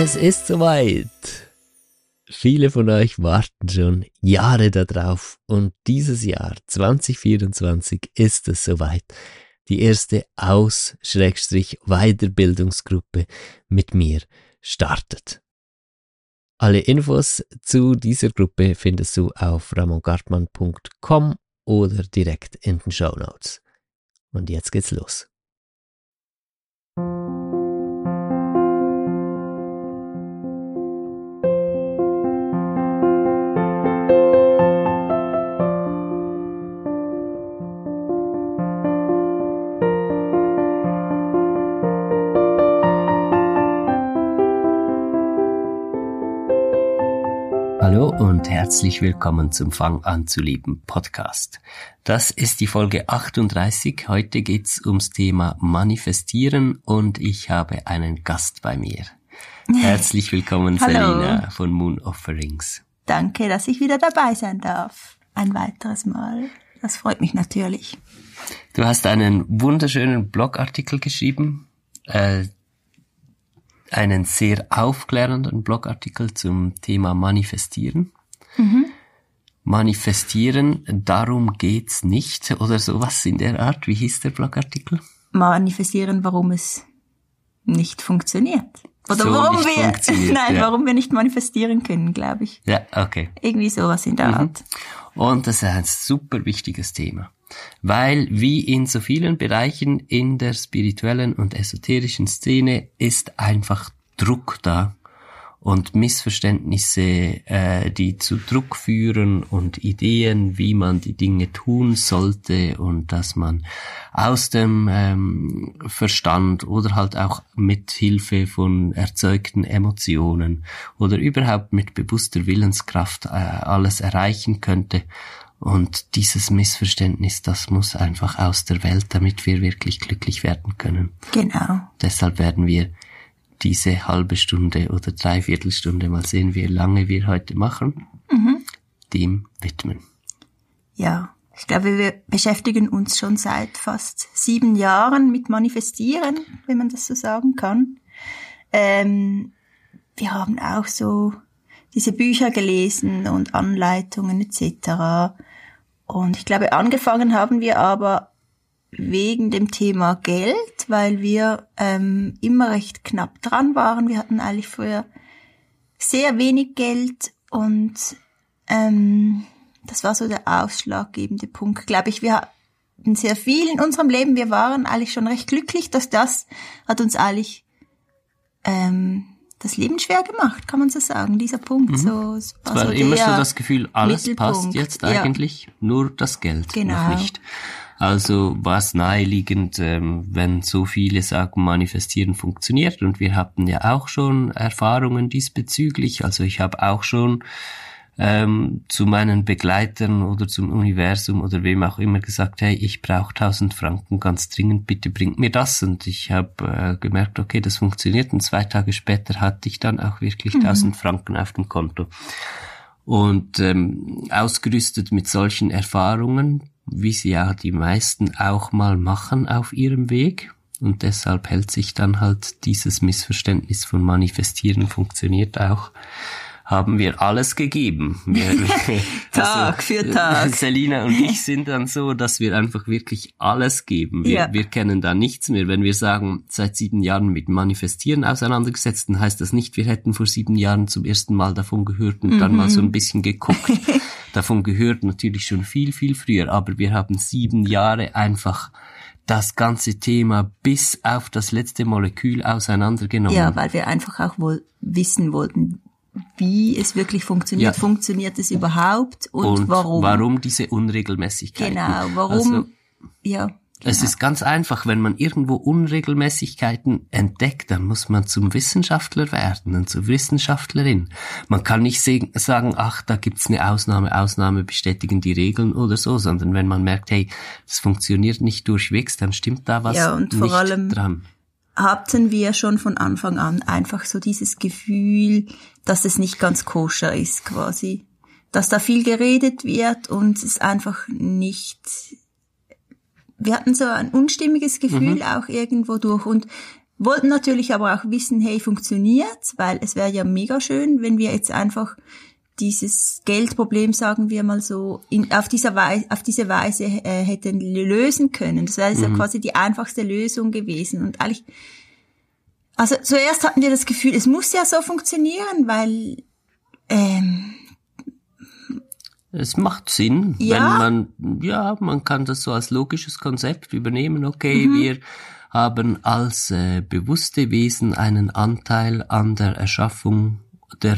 Es ist soweit. Viele von euch warten schon Jahre darauf und dieses Jahr 2024 ist es soweit. Die erste Aus-Weiterbildungsgruppe mit mir startet. Alle Infos zu dieser Gruppe findest du auf ramongartmann.com oder direkt in den Show Notes. Und jetzt geht's los. Und herzlich willkommen zum Fang an zu lieben Podcast. Das ist die Folge 38. Heute geht's ums Thema Manifestieren und ich habe einen Gast bei mir. Herzlich willkommen, Selina von Moon Offerings. Danke, dass ich wieder dabei sein darf. Ein weiteres Mal. Das freut mich natürlich. Du hast einen wunderschönen Blogartikel geschrieben, äh, einen sehr aufklärenden Blogartikel zum Thema Manifestieren. Mhm. Manifestieren, darum geht's nicht oder sowas in der Art. Wie hieß der Blogartikel? Manifestieren, warum es nicht funktioniert. Oder so warum wir, nein, ja. warum wir nicht manifestieren können, glaube ich. Ja, okay. Irgendwie sowas in der mhm. Art. Und das ist ein super wichtiges Thema. Weil, wie in so vielen Bereichen in der spirituellen und esoterischen Szene, ist einfach Druck da und Missverständnisse, äh, die zu Druck führen und Ideen, wie man die Dinge tun sollte und dass man aus dem ähm, Verstand oder halt auch mit Hilfe von erzeugten Emotionen oder überhaupt mit bewusster Willenskraft äh, alles erreichen könnte. Und dieses Missverständnis, das muss einfach aus der Welt, damit wir wirklich glücklich werden können. Genau. Deshalb werden wir diese halbe Stunde oder Dreiviertelstunde, mal sehen, wie lange wir heute machen, mhm. dem widmen. Ja, ich glaube, wir beschäftigen uns schon seit fast sieben Jahren mit Manifestieren, wenn man das so sagen kann. Ähm, wir haben auch so diese Bücher gelesen und Anleitungen etc. Und ich glaube, angefangen haben wir aber wegen dem Thema Geld, weil wir ähm, immer recht knapp dran waren. Wir hatten eigentlich früher sehr wenig Geld und ähm, das war so der ausschlaggebende Punkt. Glaube ich, wir hatten sehr viel in unserem Leben. Wir waren eigentlich schon recht glücklich, dass das hat uns eigentlich ähm, das Leben schwer gemacht, kann man so sagen, dieser Punkt. Mhm. So, es war, es war so immer so das Gefühl, alles passt jetzt eigentlich, ja. nur das Geld genau. noch nicht. Also war es naheliegend, ähm, wenn so viele sagen, manifestieren funktioniert. Und wir hatten ja auch schon Erfahrungen diesbezüglich. Also ich habe auch schon ähm, zu meinen Begleitern oder zum Universum oder wem auch immer gesagt, hey, ich brauche 1000 Franken ganz dringend, bitte bringt mir das. Und ich habe äh, gemerkt, okay, das funktioniert. Und zwei Tage später hatte ich dann auch wirklich mhm. 1000 Franken auf dem Konto. Und ähm, ausgerüstet mit solchen Erfahrungen wie sie ja die meisten auch mal machen auf ihrem Weg. Und deshalb hält sich dann halt dieses Missverständnis von Manifestieren funktioniert auch haben wir alles gegeben. Wir, Tag also, für Tag. Selina und ich sind dann so, dass wir einfach wirklich alles geben. Wir, ja. wir kennen da nichts mehr. Wenn wir sagen, seit sieben Jahren mit Manifestieren auseinandergesetzt, dann heißt das nicht, wir hätten vor sieben Jahren zum ersten Mal davon gehört und mhm. dann mal so ein bisschen geguckt. davon gehört natürlich schon viel, viel früher, aber wir haben sieben Jahre einfach das ganze Thema bis auf das letzte Molekül auseinandergenommen. Ja, weil wir einfach auch wohl wissen wollten, wie es wirklich funktioniert. Ja. Funktioniert es überhaupt und, und, warum? Warum diese Unregelmäßigkeiten? Genau, warum? Also, ja. Genau. Es ist ganz einfach, wenn man irgendwo Unregelmäßigkeiten entdeckt, dann muss man zum Wissenschaftler werden und zur Wissenschaftlerin. Man kann nicht sagen, ach, da gibt's eine Ausnahme, Ausnahme bestätigen die Regeln oder so, sondern wenn man merkt, hey, das funktioniert nicht durchwegs, dann stimmt da was ja, und vor allem dran hatten wir schon von Anfang an einfach so dieses Gefühl, dass es nicht ganz koscher ist quasi. Dass da viel geredet wird und es einfach nicht, wir hatten so ein unstimmiges Gefühl mhm. auch irgendwo durch und wollten natürlich aber auch wissen, hey, funktioniert's? Weil es wäre ja mega schön, wenn wir jetzt einfach dieses Geldproblem, sagen wir mal so, in, auf, dieser Weise, auf diese Weise äh, hätten lösen können. Das wäre mhm. ja quasi die einfachste Lösung gewesen. Und eigentlich, also zuerst hatten wir das Gefühl, es muss ja so funktionieren, weil ähm, es macht Sinn, ja. wenn man, ja, man kann das so als logisches Konzept übernehmen. Okay, mhm. wir haben als äh, bewusste Wesen einen Anteil an der Erschaffung der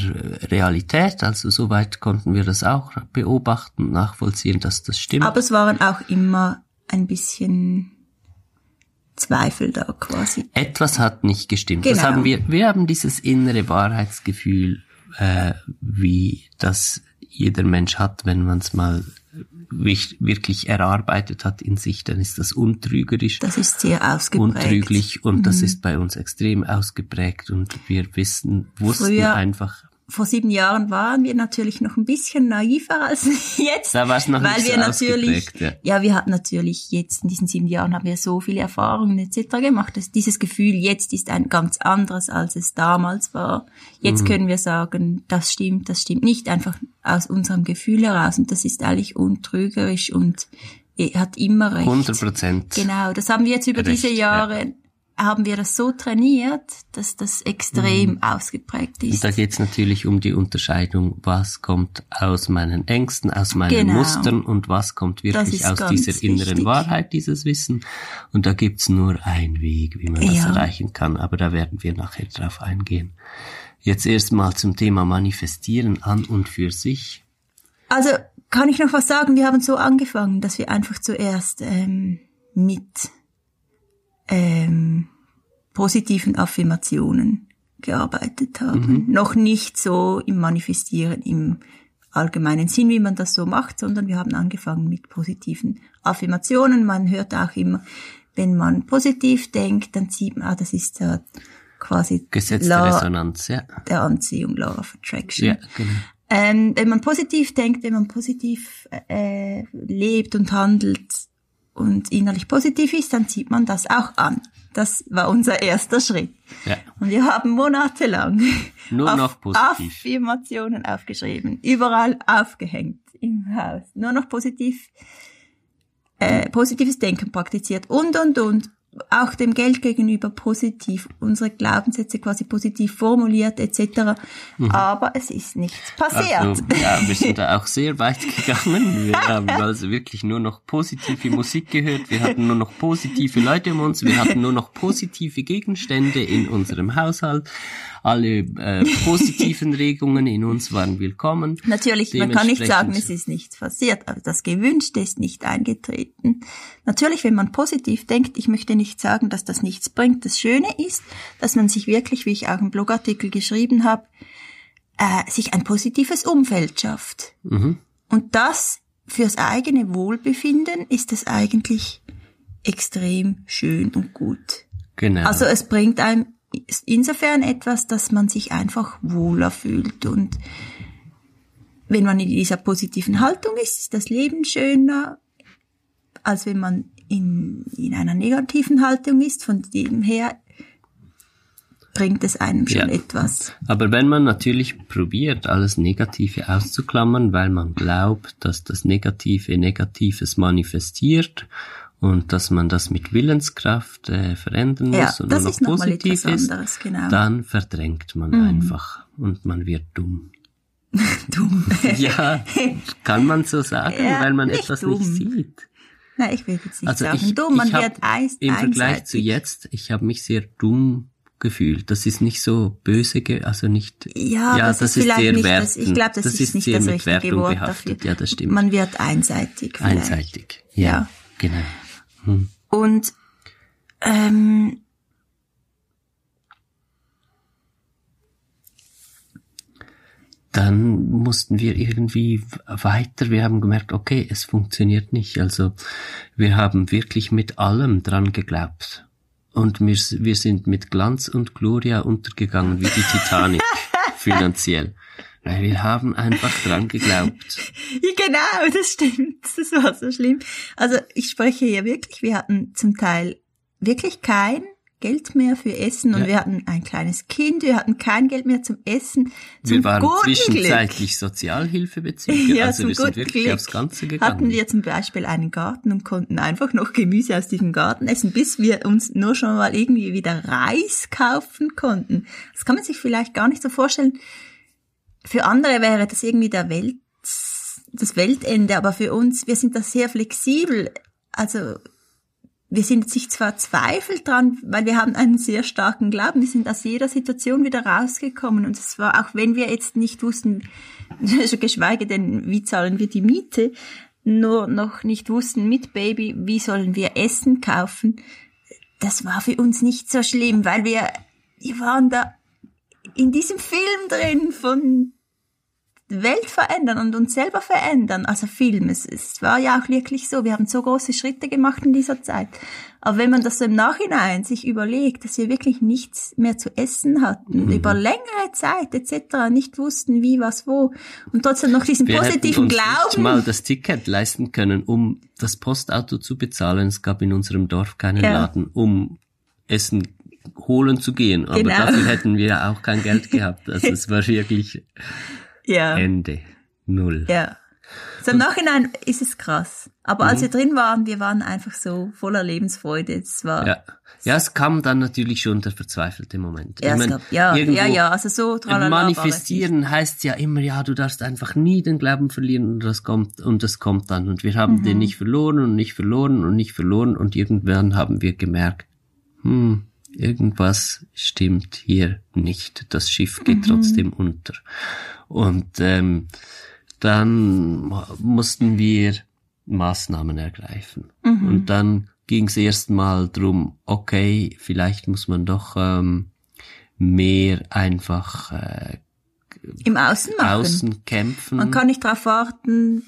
Realität. Also soweit konnten wir das auch beobachten, nachvollziehen, dass das stimmt. Aber es waren auch immer ein bisschen Zweifel da quasi. Etwas hat nicht gestimmt. Genau. Das haben wir, wir haben dieses innere Wahrheitsgefühl, äh, wie das jeder Mensch hat, wenn man es mal wirklich erarbeitet hat in sich, dann ist das untrügerisch. Das ist sehr ausgeprägt. Untrüglich und mhm. das ist bei uns extrem ausgeprägt und wir wissen, wussten Früher einfach, vor sieben Jahren waren wir natürlich noch ein bisschen naiver als jetzt. Da war es noch weil nicht wir so natürlich, ja. ja, wir hatten natürlich jetzt in diesen sieben Jahren haben wir so viele Erfahrungen etc. gemacht. Dass dieses Gefühl jetzt ist ein ganz anderes, als es damals war. Jetzt mhm. können wir sagen, das stimmt, das stimmt nicht, einfach aus unserem Gefühl heraus. Und das ist eigentlich untrügerisch und er hat immer recht. 100 Prozent. Genau, das haben wir jetzt über recht, diese Jahre ja haben wir das so trainiert, dass das extrem mhm. ausgeprägt ist. Und da geht es natürlich um die Unterscheidung, was kommt aus meinen Ängsten, aus meinen genau. Mustern und was kommt wirklich aus dieser inneren wichtig. Wahrheit, dieses Wissen. Und da gibt's nur einen Weg, wie man das ja. erreichen kann, aber da werden wir nachher drauf eingehen. Jetzt erstmal zum Thema Manifestieren an und für sich. Also kann ich noch was sagen? Wir haben so angefangen, dass wir einfach zuerst ähm, mit ähm, positiven Affirmationen gearbeitet haben. Mhm. Noch nicht so im Manifestieren im allgemeinen Sinn, wie man das so macht, sondern wir haben angefangen mit positiven Affirmationen. Man hört auch immer, wenn man positiv denkt, dann sieht man, ah, das ist ja quasi Gesetz der Resonanz, ja. Der Anziehung, Law of Attraction. Ja, genau. Ähm, wenn man positiv denkt, wenn man positiv äh, lebt und handelt, und innerlich positiv ist, dann zieht man das auch an. Das war unser erster Schritt. Ja. Und wir haben monatelang Nur noch positiv. Affirmationen aufgeschrieben, überall aufgehängt im Haus. Nur noch positiv, äh, positives Denken praktiziert und, und, und auch dem Geld gegenüber positiv, unsere Glaubenssätze quasi positiv formuliert etc. Mhm. Aber es ist nichts passiert. Also, ja, wir sind da auch sehr weit gegangen. Wir haben also wirklich nur noch positive Musik gehört. Wir hatten nur noch positive Leute um uns. Wir hatten nur noch positive Gegenstände in unserem Haushalt. Alle äh, positiven Regungen in uns waren willkommen. Natürlich, man kann nicht sagen, es ist nichts passiert, aber das Gewünschte ist nicht eingetreten. Natürlich, wenn man positiv denkt, ich möchte nicht sagen, dass das nichts bringt. Das Schöne ist, dass man sich wirklich, wie ich auch im Blogartikel geschrieben habe, äh, sich ein positives Umfeld schafft. Mhm. Und das fürs eigene Wohlbefinden ist es eigentlich extrem schön und gut. Genau. Also es bringt einem ist insofern etwas, dass man sich einfach wohler fühlt und wenn man in dieser positiven Haltung ist, ist das Leben schöner, als wenn man in, in einer negativen Haltung ist. Von dem her bringt es einem schon ja. etwas. Aber wenn man natürlich probiert, alles Negative auszuklammern, weil man glaubt, dass das Negative Negatives manifestiert und dass man das mit Willenskraft äh, verändern muss ja, und nur noch positiv ist, genau. dann verdrängt man mhm. einfach und man wird dumm. dumm. ja, kann man so sagen, ja, weil man etwas dumm. nicht sieht. Nein, ich will jetzt nicht also sagen ich, dumm, man ich wird eis, Im Vergleich zu jetzt, ich habe mich sehr dumm gefühlt. Das ist nicht so böse, also nicht. Ja, ja das, das, ist, ist sehr nicht wertend. Das, ich glaube, das, das, ist, ist nicht das richtige Wort behaftet. dafür. Ja, das stimmt. Man wird einseitig. Vielleicht. Einseitig. Ja, ja. genau. Hm. Und ähm, dann mussten wir irgendwie weiter. Wir haben gemerkt, okay, es funktioniert nicht. Also wir haben wirklich mit allem dran geglaubt. Und wir, wir sind mit Glanz und Gloria untergegangen wie die Titanic finanziell. Weil wir haben einfach dran geglaubt. genau, das stimmt. Das war so schlimm. Also ich spreche hier wirklich, wir hatten zum Teil wirklich kein Geld mehr für Essen und ja. wir hatten ein kleines Kind, wir hatten kein Geld mehr zum Essen. Zum wir waren zwischenzeitlich Sozialhilfebezüger, ja, also wir sind wirklich Glück aufs Ganze gegangen. Hatten wir zum Beispiel einen Garten und konnten einfach noch Gemüse aus diesem Garten essen, bis wir uns nur schon mal irgendwie wieder Reis kaufen konnten. Das kann man sich vielleicht gar nicht so vorstellen. Für andere wäre das irgendwie der Welt, das Weltende, aber für uns, wir sind da sehr flexibel. Also wir sind sich zwar zweifelt dran, weil wir haben einen sehr starken Glauben, wir sind aus jeder Situation wieder rausgekommen. Und es war, auch wenn wir jetzt nicht wussten, geschweige denn, wie zahlen wir die Miete, nur noch nicht wussten mit Baby, wie sollen wir Essen kaufen, das war für uns nicht so schlimm, weil wir, wir waren da in diesem Film drin von Welt verändern und uns selber verändern. Also Film, es, es war ja auch wirklich so. Wir haben so große Schritte gemacht in dieser Zeit. Aber wenn man das so im Nachhinein sich überlegt, dass wir wirklich nichts mehr zu essen hatten, mhm. über längere Zeit etc., nicht wussten, wie, was, wo, und trotzdem noch diesen wir positiven uns Glauben. Nicht mal das Ticket leisten können, um das Postauto zu bezahlen. Es gab in unserem Dorf keinen ja. Laden, um Essen holen zu gehen. Aber genau. dafür hätten wir auch kein Geld gehabt. Also es war wirklich ja. Ende. Null. Ja. So im Nachhinein ist es krass. Aber mhm. als wir drin waren, wir waren einfach so voller Lebensfreude. Es war. Ja. Ja, es kam dann natürlich schon der verzweifelte Moment. Ja, ich mein, gab, ja, ja, ja, also so Manifestieren heißt ja immer, ja, du darfst einfach nie den Glauben verlieren und das kommt, und das kommt dann. Und wir haben mhm. den nicht verloren und nicht verloren und nicht verloren und irgendwann haben wir gemerkt, hm, irgendwas stimmt hier nicht. Das Schiff geht mhm. trotzdem unter. Und ähm, dann mussten wir Maßnahmen ergreifen. Mhm. Und dann ging es erstmal drum, okay, vielleicht muss man doch ähm, mehr einfach äh, im Außen machen. Außen kämpfen. Man kann nicht darauf warten,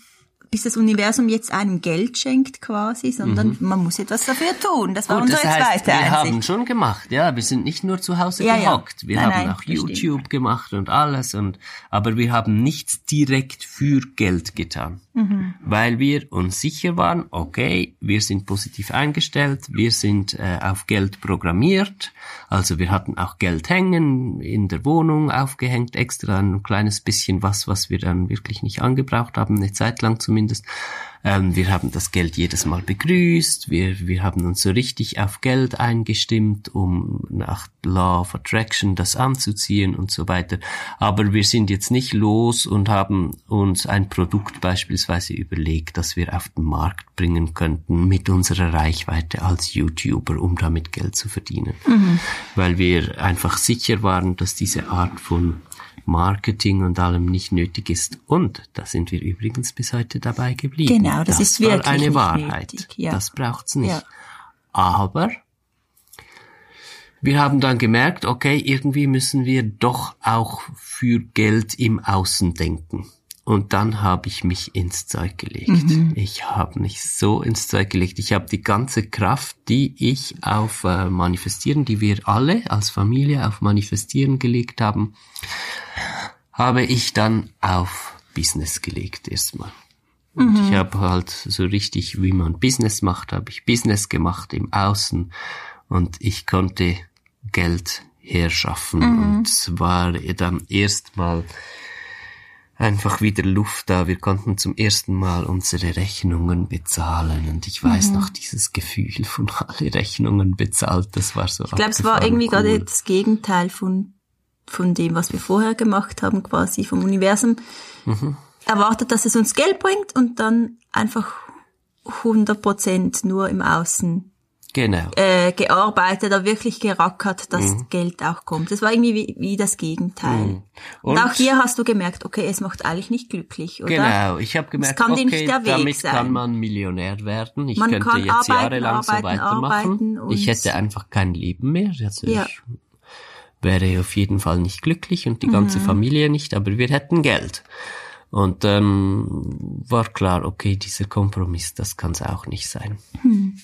bis das Universum jetzt einem Geld schenkt quasi, sondern mhm. man muss etwas dafür tun. Das war Gut, unsere das heißt, zweite Wir Einsicht. haben schon gemacht, ja. Wir sind nicht nur zu Hause ja, gehockt. Wir nein, haben nein, auch YouTube stimmt. gemacht und alles und, aber wir haben nichts direkt für Geld getan. Mhm. Weil wir uns sicher waren, okay, wir sind positiv eingestellt, wir sind äh, auf Geld programmiert, also wir hatten auch Geld hängen, in der Wohnung aufgehängt, extra ein kleines bisschen was, was wir dann wirklich nicht angebraucht haben, eine Zeit lang zumindest zumindest. Ähm, wir haben das Geld jedes Mal begrüßt. Wir, wir haben uns so richtig auf Geld eingestimmt, um nach Law of Attraction das anzuziehen und so weiter. Aber wir sind jetzt nicht los und haben uns ein Produkt beispielsweise überlegt, das wir auf den Markt bringen könnten mit unserer Reichweite als YouTuber, um damit Geld zu verdienen. Mhm. Weil wir einfach sicher waren, dass diese Art von Marketing und allem nicht nötig ist. Und da sind wir übrigens bis heute dabei geblieben. Genau, das, das ist wirklich eine Wahrheit. Nötig, ja. Das braucht's nicht. Ja. Aber wir haben dann gemerkt, okay, irgendwie müssen wir doch auch für Geld im Außen denken. Und dann habe ich mich ins Zeug gelegt. Mhm. Ich habe mich so ins Zeug gelegt. Ich habe die ganze Kraft, die ich auf äh, Manifestieren, die wir alle als Familie auf Manifestieren gelegt haben, habe ich dann auf Business gelegt erstmal. Und mhm. ich habe halt so richtig, wie man Business macht, habe ich Business gemacht im Außen und ich konnte Geld herschaffen. Mhm. Und es war dann erstmal einfach wieder Luft da. Wir konnten zum ersten Mal unsere Rechnungen bezahlen und ich weiß mhm. noch dieses Gefühl von alle Rechnungen bezahlt. Das war so. Ich glaube, es war irgendwie cool. gerade das Gegenteil von von dem, was wir vorher gemacht haben, quasi vom Universum. Mhm. Erwartet, dass es uns Geld bringt und dann einfach 100 Prozent nur im Außen genau. äh, gearbeitet oder wirklich gerackert, dass mhm. Geld auch kommt. Das war irgendwie wie, wie das Gegenteil. Mhm. Und, Und, auch hier hast du gemerkt, okay, es macht eigentlich nicht glücklich, oder? Genau, ich habe gemerkt, okay, damit sein. kann man Millionär werden. Ich man könnte jetzt arbeiten, jahrelang arbeiten, so weitermachen. Ich hätte einfach kein Leben mehr. Also ja. ich wäre auf jeden Fall nicht glücklich und die ganze mhm. Familie nicht, aber wir hätten Geld. Und dann ähm, war klar, okay, dieser Kompromiss, das kann es auch nicht sein. Hm.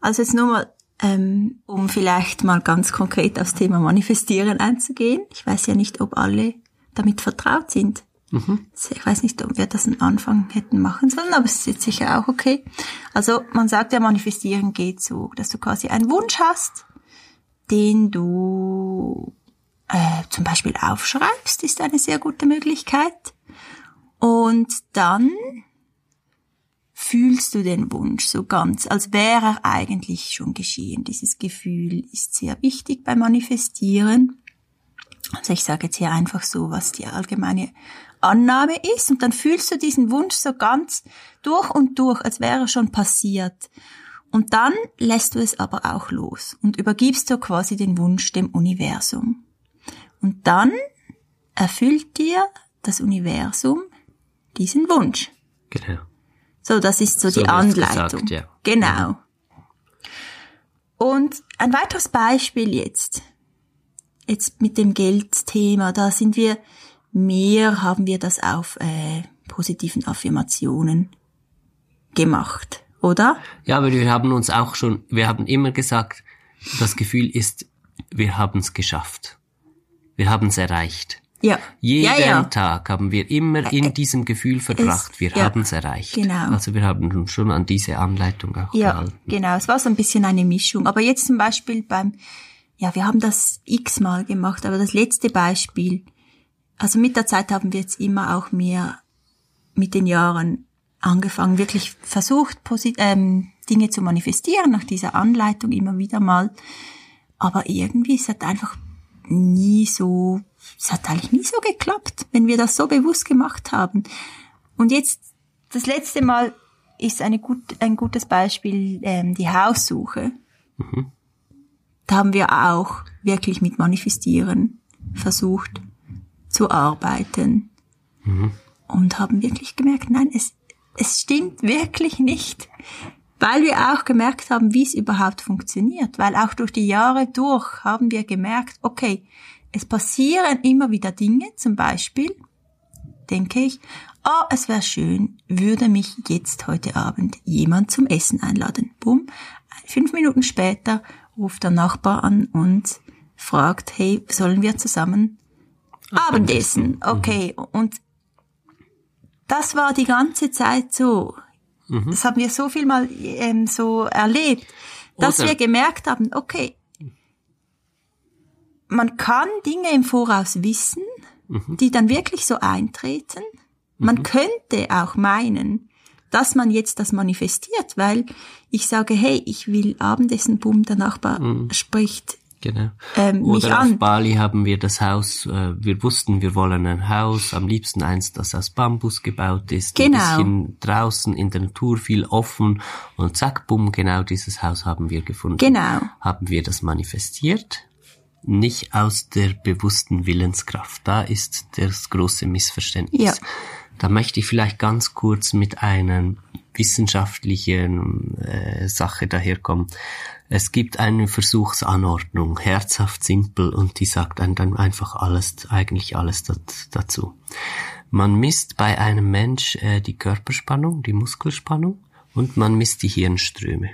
Also jetzt nur mal, ähm, um vielleicht mal ganz konkret aufs Thema Manifestieren einzugehen. Ich weiß ja nicht, ob alle damit vertraut sind. Mhm. Ich weiß nicht, ob wir das am Anfang hätten machen sollen, aber es ist jetzt sicher auch okay. Also man sagt ja, Manifestieren geht so, dass du quasi einen Wunsch hast den du äh, zum Beispiel aufschreibst, ist eine sehr gute Möglichkeit. Und dann fühlst du den Wunsch so ganz, als wäre er eigentlich schon geschehen. Dieses Gefühl ist sehr wichtig beim Manifestieren. Also ich sage jetzt hier einfach so, was die allgemeine Annahme ist und dann fühlst du diesen Wunsch so ganz durch und durch, als wäre er schon passiert. Und dann lässt du es aber auch los und übergibst du quasi den Wunsch dem Universum. Und dann erfüllt dir das Universum diesen Wunsch. Genau. So, das ist so, so die Anleitung. Gesagt, ja. Genau. Und ein weiteres Beispiel jetzt. Jetzt mit dem Geldthema, da sind wir mehr, haben wir das auf äh, positiven Affirmationen gemacht, oder? Ja, aber wir haben uns auch schon, wir haben immer gesagt, das Gefühl ist, wir haben es geschafft. Wir haben es erreicht. Ja. Jeden ja, ja. Tag haben wir immer in diesem Gefühl verbracht, wir ja. haben es erreicht. Genau. Also wir haben uns schon an diese Anleitung auch ja, gehalten. Genau, es war so ein bisschen eine Mischung. Aber jetzt zum Beispiel beim, ja, wir haben das x-mal gemacht, aber das letzte Beispiel, also mit der Zeit haben wir jetzt immer auch mehr mit den Jahren angefangen, wirklich versucht, ähm, Dinge zu manifestieren nach dieser Anleitung immer wieder mal. Aber irgendwie ist es einfach nie so, es hat eigentlich nie so geklappt, wenn wir das so bewusst gemacht haben. Und jetzt, das letzte Mal ist eine gut, ein gutes Beispiel ähm, die Haussuche. Mhm. Da haben wir auch wirklich mit Manifestieren versucht zu arbeiten. Mhm. Und haben wirklich gemerkt, nein, es, es stimmt wirklich nicht weil wir auch gemerkt haben, wie es überhaupt funktioniert, weil auch durch die Jahre durch haben wir gemerkt, okay, es passieren immer wieder Dinge, zum Beispiel denke ich, oh, es wäre schön, würde mich jetzt heute Abend jemand zum Essen einladen. Bumm, fünf Minuten später ruft der Nachbar an und fragt, hey, sollen wir zusammen Abendessen? Okay, und das war die ganze Zeit so. Mhm. Das haben wir so viel mal ähm, so erlebt, dass Oder wir gemerkt haben, okay, man kann Dinge im Voraus wissen, mhm. die dann wirklich so eintreten. Man mhm. könnte auch meinen, dass man jetzt das manifestiert, weil ich sage, hey, ich will Abendessen, bumm, der Nachbar mhm. spricht Genau. Ähm, Oder auf Bali haben wir das Haus, äh, wir wussten, wir wollen ein Haus, am liebsten eins, das aus Bambus gebaut ist, genau. ein bisschen draußen in der Natur, viel offen und zack, bumm, genau dieses Haus haben wir gefunden. Genau. Haben wir das manifestiert? Nicht aus der bewussten Willenskraft. Da ist das große Missverständnis. Ja. Da möchte ich vielleicht ganz kurz mit einer wissenschaftlichen äh, Sache daherkommen. Es gibt eine Versuchsanordnung, herzhaft simpel, und die sagt einem dann einfach alles, eigentlich alles dazu. Man misst bei einem Mensch äh, die Körperspannung, die Muskelspannung, und man misst die Hirnströme.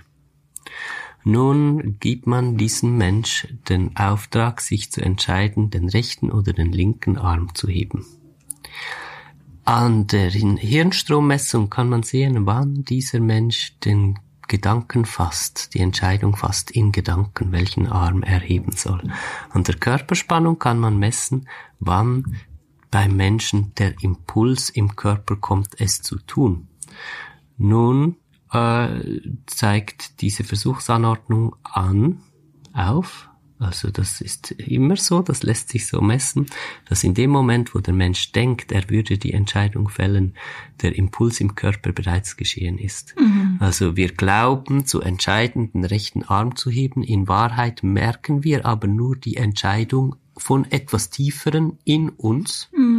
Nun gibt man diesem Mensch den Auftrag, sich zu entscheiden, den rechten oder den linken Arm zu heben. An der Hirnstrommessung kann man sehen, wann dieser Mensch den Gedanken fasst, die Entscheidung fasst in Gedanken, welchen Arm er heben soll. An der Körperspannung kann man messen, wann beim Menschen der Impuls im Körper kommt, es zu tun. Nun äh, zeigt diese Versuchsanordnung an, auf, also das ist immer so, das lässt sich so messen, dass in dem Moment, wo der Mensch denkt, er würde die Entscheidung fällen, der Impuls im Körper bereits geschehen ist. Mhm. Also wir glauben zu entscheiden, den rechten Arm zu heben. In Wahrheit merken wir aber nur die Entscheidung von etwas Tieferen in uns. Mhm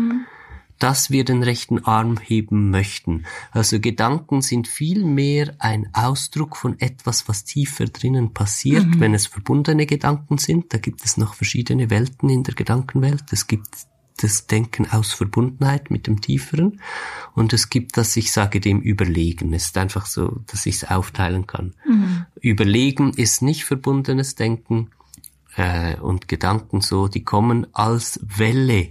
dass wir den rechten Arm heben möchten. Also Gedanken sind viel mehr ein Ausdruck von etwas, was tiefer drinnen passiert, mhm. wenn es verbundene Gedanken sind. Da gibt es noch verschiedene Welten in der Gedankenwelt. Es gibt das Denken aus Verbundenheit mit dem Tieferen und es gibt das, ich sage dem Überlegen. Es ist einfach so, dass ich es aufteilen kann. Mhm. Überlegen ist nicht verbundenes Denken äh, und Gedanken so, die kommen als Welle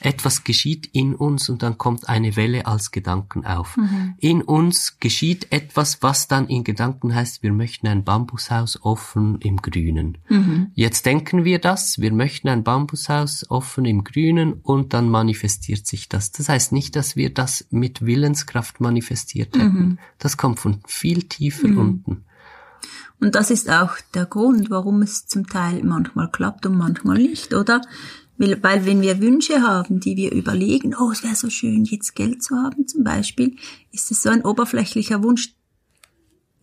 etwas geschieht in uns und dann kommt eine Welle als Gedanken auf. Mhm. In uns geschieht etwas, was dann in Gedanken heißt, wir möchten ein Bambushaus offen im Grünen. Mhm. Jetzt denken wir das, wir möchten ein Bambushaus offen im Grünen und dann manifestiert sich das. Das heißt nicht, dass wir das mit Willenskraft manifestiert hätten. Mhm. Das kommt von viel tiefer mhm. unten. Und das ist auch der Grund, warum es zum Teil manchmal klappt und manchmal nicht, oder? Weil, wenn wir Wünsche haben, die wir überlegen, oh, es wäre so schön, jetzt Geld zu haben zum Beispiel, ist es so ein oberflächlicher Wunsch,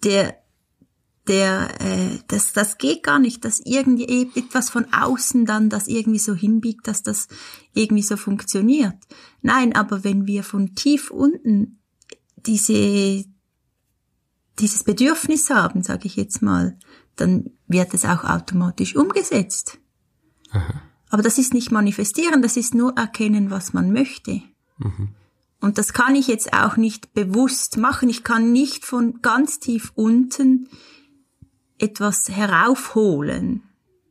der, der, äh, das, das geht gar nicht, dass irgendwie etwas von außen dann das irgendwie so hinbiegt, dass das irgendwie so funktioniert. Nein, aber wenn wir von tief unten diese, dieses Bedürfnis haben, sage ich jetzt mal, dann wird es auch automatisch umgesetzt. Aha. Aber das ist nicht manifestieren, das ist nur erkennen, was man möchte. Mhm. Und das kann ich jetzt auch nicht bewusst machen. Ich kann nicht von ganz tief unten etwas heraufholen.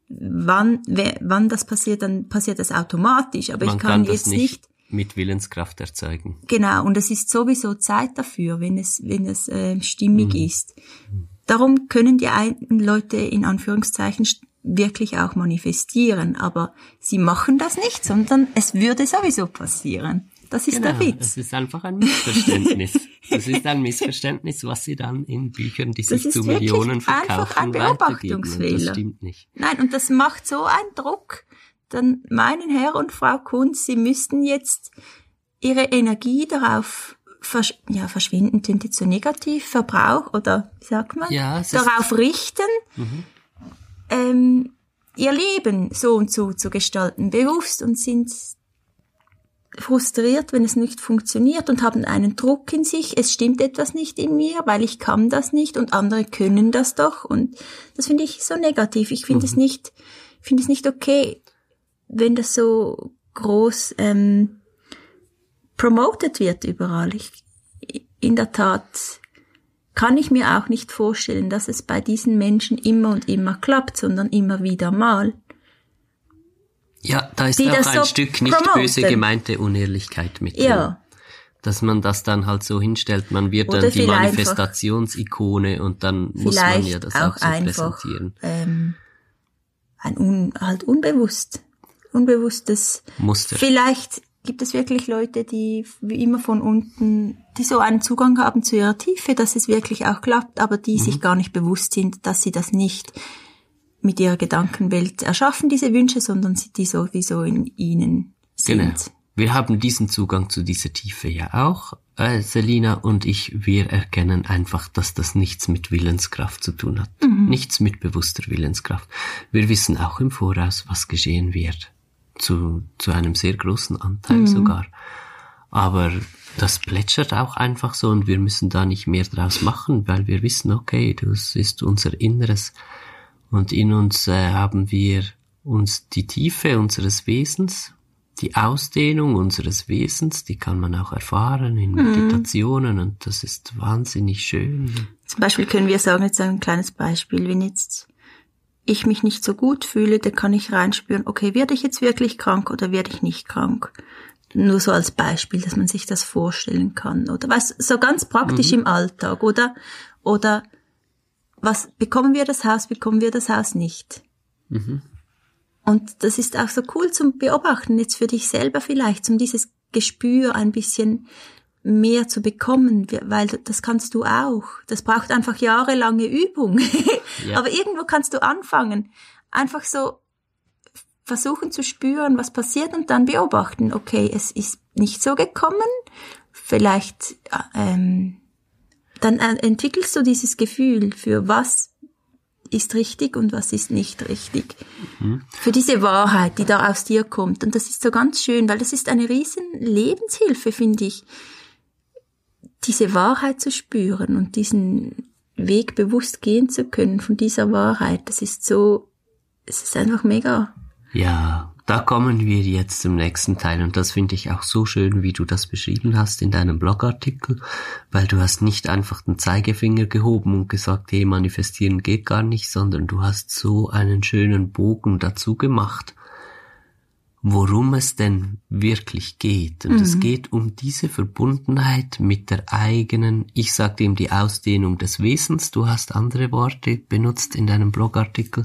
Wann, wann das passiert, dann passiert das automatisch. Aber man ich kann, kann jetzt nicht, nicht mit Willenskraft erzeugen. Genau, und es ist sowieso Zeit dafür, wenn es, wenn es äh, stimmig mhm. ist. Darum können die einen Leute in Anführungszeichen wirklich auch manifestieren, aber sie machen das nicht, sondern es würde sowieso passieren. Das ist genau, der Witz. Es ist einfach ein Missverständnis. Es ist ein Missverständnis, was sie dann in Büchern, die sich zu Millionen verkaufen, einfach ein Beobachtungsfehler. Das stimmt nicht. Nein, und das macht so einen Druck. Dann meinen Herr und Frau Kunz, sie müssten jetzt ihre Energie darauf versch ja, verschwinden, klingt jetzt so negativ, Verbrauch oder wie sagt man, ja, darauf richten, mhm ähm, ihr Leben so und so zu gestalten, bewusst und sind frustriert, wenn es nicht funktioniert und haben einen Druck in sich, es stimmt etwas nicht in mir, weil ich kann das nicht und andere können das doch und das finde ich so negativ. Ich finde mhm. es nicht, finde es nicht okay, wenn das so groß ähm, promoted wird überall. Ich, in der Tat kann ich mir auch nicht vorstellen, dass es bei diesen Menschen immer und immer klappt, sondern immer wieder mal. Ja, da ist auch ein so Stück nicht promoten. böse gemeinte Unehrlichkeit mit drin. Ja. Dass man das dann halt so hinstellt, man wird Oder dann die Manifestationsikone und dann muss man ja das auch, auch so einfach, präsentieren. Ähm, ein un, halt unbewusst, unbewusstes Muster. Vielleicht gibt es wirklich Leute, die wie immer von unten, die so einen Zugang haben zu ihrer Tiefe, dass es wirklich auch klappt, aber die mhm. sich gar nicht bewusst sind, dass sie das nicht mit ihrer Gedankenwelt erschaffen, diese Wünsche, sondern die sowieso in ihnen sind. Genau. Wir haben diesen Zugang zu dieser Tiefe ja auch, äh, Selina und ich, wir erkennen einfach, dass das nichts mit Willenskraft zu tun hat. Mhm. Nichts mit bewusster Willenskraft. Wir wissen auch im Voraus, was geschehen wird zu, zu einem sehr großen Anteil mhm. sogar. Aber das plätschert auch einfach so und wir müssen da nicht mehr draus machen, weil wir wissen, okay, das ist unser Inneres und in uns äh, haben wir uns die Tiefe unseres Wesens, die Ausdehnung unseres Wesens, die kann man auch erfahren in mhm. Meditationen und das ist wahnsinnig schön. Zum Beispiel können wir sagen, jetzt ein kleines Beispiel, wenn jetzt ich mich nicht so gut fühle, dann kann ich reinspüren, okay, werde ich jetzt wirklich krank oder werde ich nicht krank? Nur so als Beispiel, dass man sich das vorstellen kann. Oder was, so ganz praktisch mhm. im Alltag, oder? Oder was, bekommen wir das Haus, bekommen wir das Haus nicht? Mhm. Und das ist auch so cool zum Beobachten, jetzt für dich selber vielleicht, um dieses Gespür ein bisschen mehr zu bekommen, weil das kannst du auch. Das braucht einfach jahrelange Übung. Ja. Aber irgendwo kannst du anfangen. Einfach so versuchen zu spüren, was passiert und dann beobachten, okay, es ist nicht so gekommen, vielleicht ähm, dann entwickelst du dieses Gefühl für was ist richtig und was ist nicht richtig. Mhm. Für diese Wahrheit, die da aus dir kommt. Und das ist so ganz schön, weil das ist eine riesen Lebenshilfe, finde ich diese Wahrheit zu spüren und diesen Weg bewusst gehen zu können von dieser Wahrheit, das ist so, es ist einfach mega. Ja, da kommen wir jetzt zum nächsten Teil und das finde ich auch so schön, wie du das beschrieben hast in deinem Blogartikel, weil du hast nicht einfach den Zeigefinger gehoben und gesagt, hey, manifestieren geht gar nicht, sondern du hast so einen schönen Bogen dazu gemacht worum es denn wirklich geht. Und mhm. es geht um diese Verbundenheit mit der eigenen, ich sagte ihm die Ausdehnung des Wesens, du hast andere Worte benutzt in deinem Blogartikel.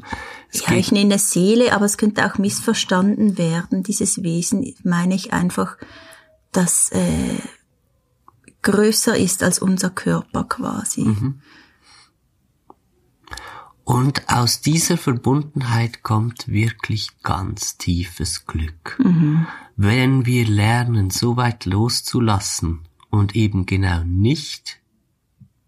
Es ja, ich nenne Seele, aber es könnte auch missverstanden werden. Dieses Wesen meine ich einfach, das äh, größer ist als unser Körper quasi. Mhm. Und aus dieser Verbundenheit kommt wirklich ganz tiefes Glück. Mhm. Wenn wir lernen, so weit loszulassen und eben genau nicht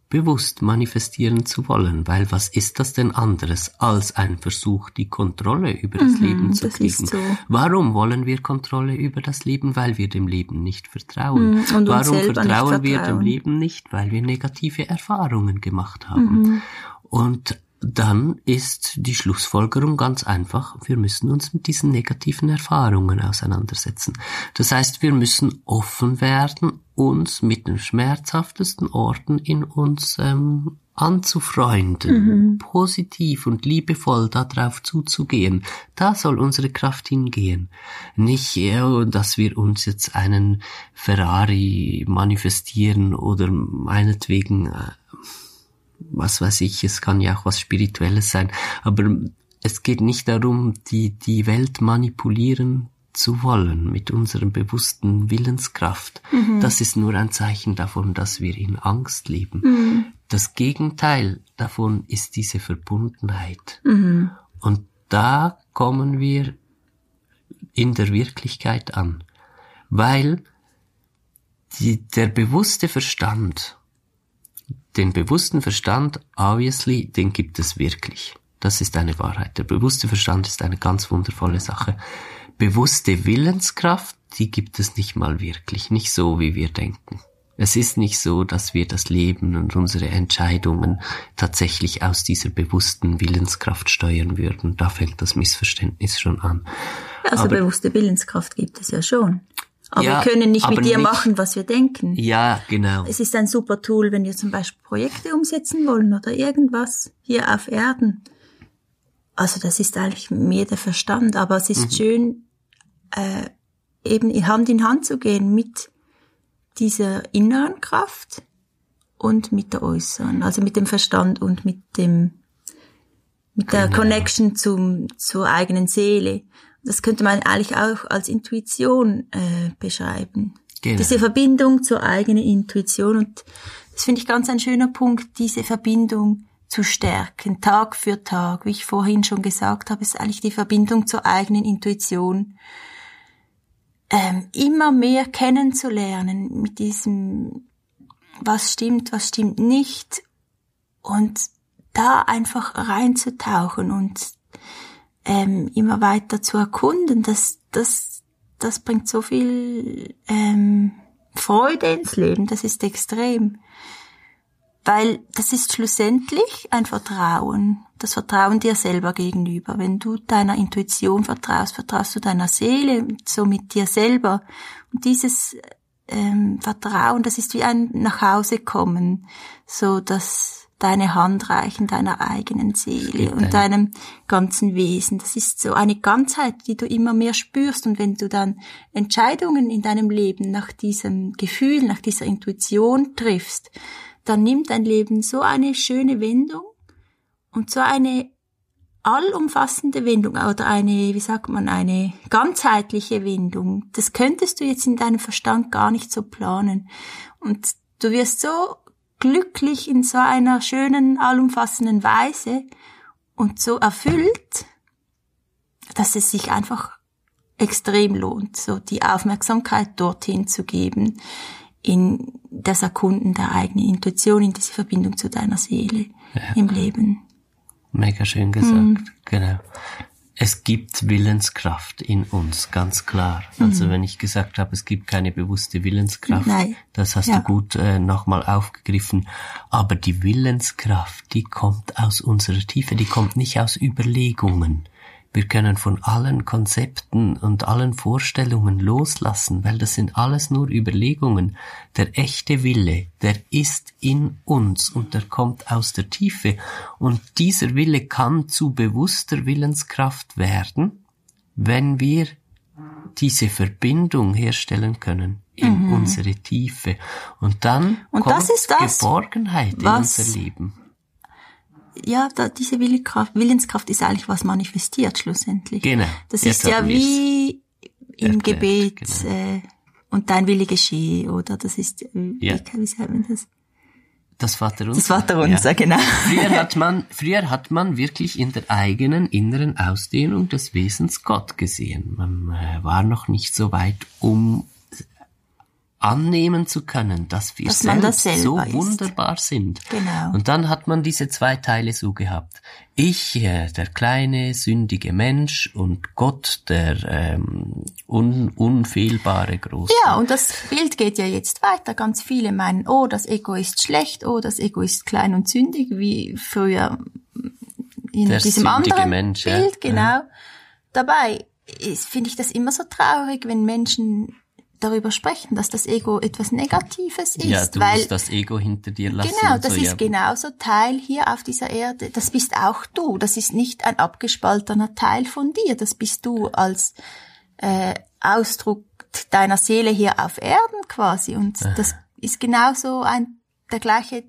bewusst manifestieren zu wollen, weil was ist das denn anderes als ein Versuch, die Kontrolle über das mhm, Leben zu kriegen? So. Warum wollen wir Kontrolle über das Leben? Weil wir dem Leben nicht vertrauen. Mhm, und Warum vertrauen wir dem Leben nicht? Weil wir negative Erfahrungen gemacht haben. Mhm. Und dann ist die Schlussfolgerung ganz einfach, wir müssen uns mit diesen negativen Erfahrungen auseinandersetzen. Das heißt, wir müssen offen werden, uns mit den schmerzhaftesten Orten in uns ähm, anzufreunden, mhm. positiv und liebevoll darauf zuzugehen. Da soll unsere Kraft hingehen. Nicht, ja, dass wir uns jetzt einen Ferrari manifestieren oder meinetwegen äh, was weiß ich, es kann ja auch was Spirituelles sein, aber es geht nicht darum, die, die Welt manipulieren zu wollen mit unserer bewussten Willenskraft. Mhm. Das ist nur ein Zeichen davon, dass wir in Angst leben. Mhm. Das Gegenteil davon ist diese Verbundenheit. Mhm. Und da kommen wir in der Wirklichkeit an, weil die, der bewusste Verstand den bewussten Verstand, obviously, den gibt es wirklich. Das ist eine Wahrheit. Der bewusste Verstand ist eine ganz wundervolle Sache. Bewusste Willenskraft, die gibt es nicht mal wirklich, nicht so, wie wir denken. Es ist nicht so, dass wir das Leben und unsere Entscheidungen tatsächlich aus dieser bewussten Willenskraft steuern würden. Da fängt das Missverständnis schon an. Also Aber, bewusste Willenskraft gibt es ja schon. Aber ja, wir können nicht mit dir nicht, machen, was wir denken. Ja, genau. Es ist ein super Tool, wenn wir zum Beispiel Projekte umsetzen wollen oder irgendwas hier auf Erden. Also das ist eigentlich mehr der Verstand, aber es ist mhm. schön, äh, eben Hand in Hand zu gehen mit dieser inneren Kraft und mit der äußeren, also mit dem Verstand und mit dem mit der genau. Connection zum zur eigenen Seele. Das könnte man eigentlich auch als Intuition äh, beschreiben. Genau. Diese Verbindung zur eigenen Intuition. Und das finde ich ganz ein schöner Punkt, diese Verbindung zu stärken, Tag für Tag. Wie ich vorhin schon gesagt habe, ist eigentlich die Verbindung zur eigenen Intuition. Ähm, immer mehr kennenzulernen mit diesem, was stimmt, was stimmt nicht. Und da einfach reinzutauchen und ähm, immer weiter zu erkunden, das, das, das bringt so viel ähm, Freude ins Leben, das ist extrem. Weil das ist schlussendlich ein Vertrauen, das Vertrauen dir selber gegenüber. Wenn du deiner Intuition vertraust, vertraust du deiner Seele, somit dir selber. Und dieses ähm, Vertrauen, das ist wie ein Nachhausekommen, so dass deine Hand reichen deiner eigenen Seele und deinem ganzen Wesen. Das ist so eine Ganzheit, die du immer mehr spürst. Und wenn du dann Entscheidungen in deinem Leben nach diesem Gefühl, nach dieser Intuition triffst, dann nimmt dein Leben so eine schöne Wendung und so eine allumfassende Wendung oder eine, wie sagt man, eine ganzheitliche Wendung. Das könntest du jetzt in deinem Verstand gar nicht so planen. Und du wirst so glücklich in so einer schönen, allumfassenden Weise und so erfüllt, dass es sich einfach extrem lohnt, so die Aufmerksamkeit dorthin zu geben, in das Erkunden der eigenen Intuition, in diese Verbindung zu deiner Seele ja. im Leben. Mega schön gesagt, mhm. genau es gibt Willenskraft in uns, ganz klar. Also mhm. wenn ich gesagt habe, es gibt keine bewusste Willenskraft, Nein. das hast ja. du gut äh, nochmal aufgegriffen. Aber die Willenskraft, die kommt aus unserer Tiefe, die kommt nicht aus Überlegungen. Wir können von allen Konzepten und allen Vorstellungen loslassen, weil das sind alles nur Überlegungen. Der echte Wille, der ist in uns und der kommt aus der Tiefe. Und dieser Wille kann zu bewusster Willenskraft werden, wenn wir diese Verbindung herstellen können in mhm. unsere Tiefe. Und dann und kommt das ist das, Geborgenheit in unser Leben. Ja, da, diese Willenskraft, Willenskraft ist eigentlich was manifestiert schlussendlich. Genau. Das ist ja wie im erklärt, Gebet genau. äh, und dein Wille geschehe, oder? Das ist, äh, ja. wie, wie sagt man das? Das Vaterunser. Das Vaterunser, ja. genau. Früher hat man, früher hat man wirklich in der eigenen inneren Ausdehnung des Wesens Gott gesehen. Man äh, war noch nicht so weit, um annehmen zu können, dass wir dass selbst so ist. wunderbar sind. Genau. Und dann hat man diese zwei Teile so gehabt. Ich, äh, der kleine, sündige Mensch und Gott, der ähm, un unfehlbare Große. Ja, und das Bild geht ja jetzt weiter. Ganz viele meinen, oh, das Ego ist schlecht, oh, das Ego ist klein und sündig, wie früher in der diesem anderen Mensch, Bild, ja. genau. Ja. Dabei finde ich das immer so traurig, wenn Menschen darüber sprechen, dass das Ego etwas Negatives ist. Ja, du weil, musst das Ego hinter dir lassen. Genau, das so, ist ja. genauso Teil hier auf dieser Erde. Das bist auch du. Das ist nicht ein abgespaltener Teil von dir. Das bist du als äh, Ausdruck deiner Seele hier auf Erden quasi. Und das ist genauso ein der gleiche